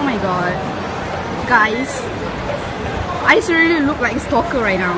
Oh my god. Guys, I really look like a stalker right now.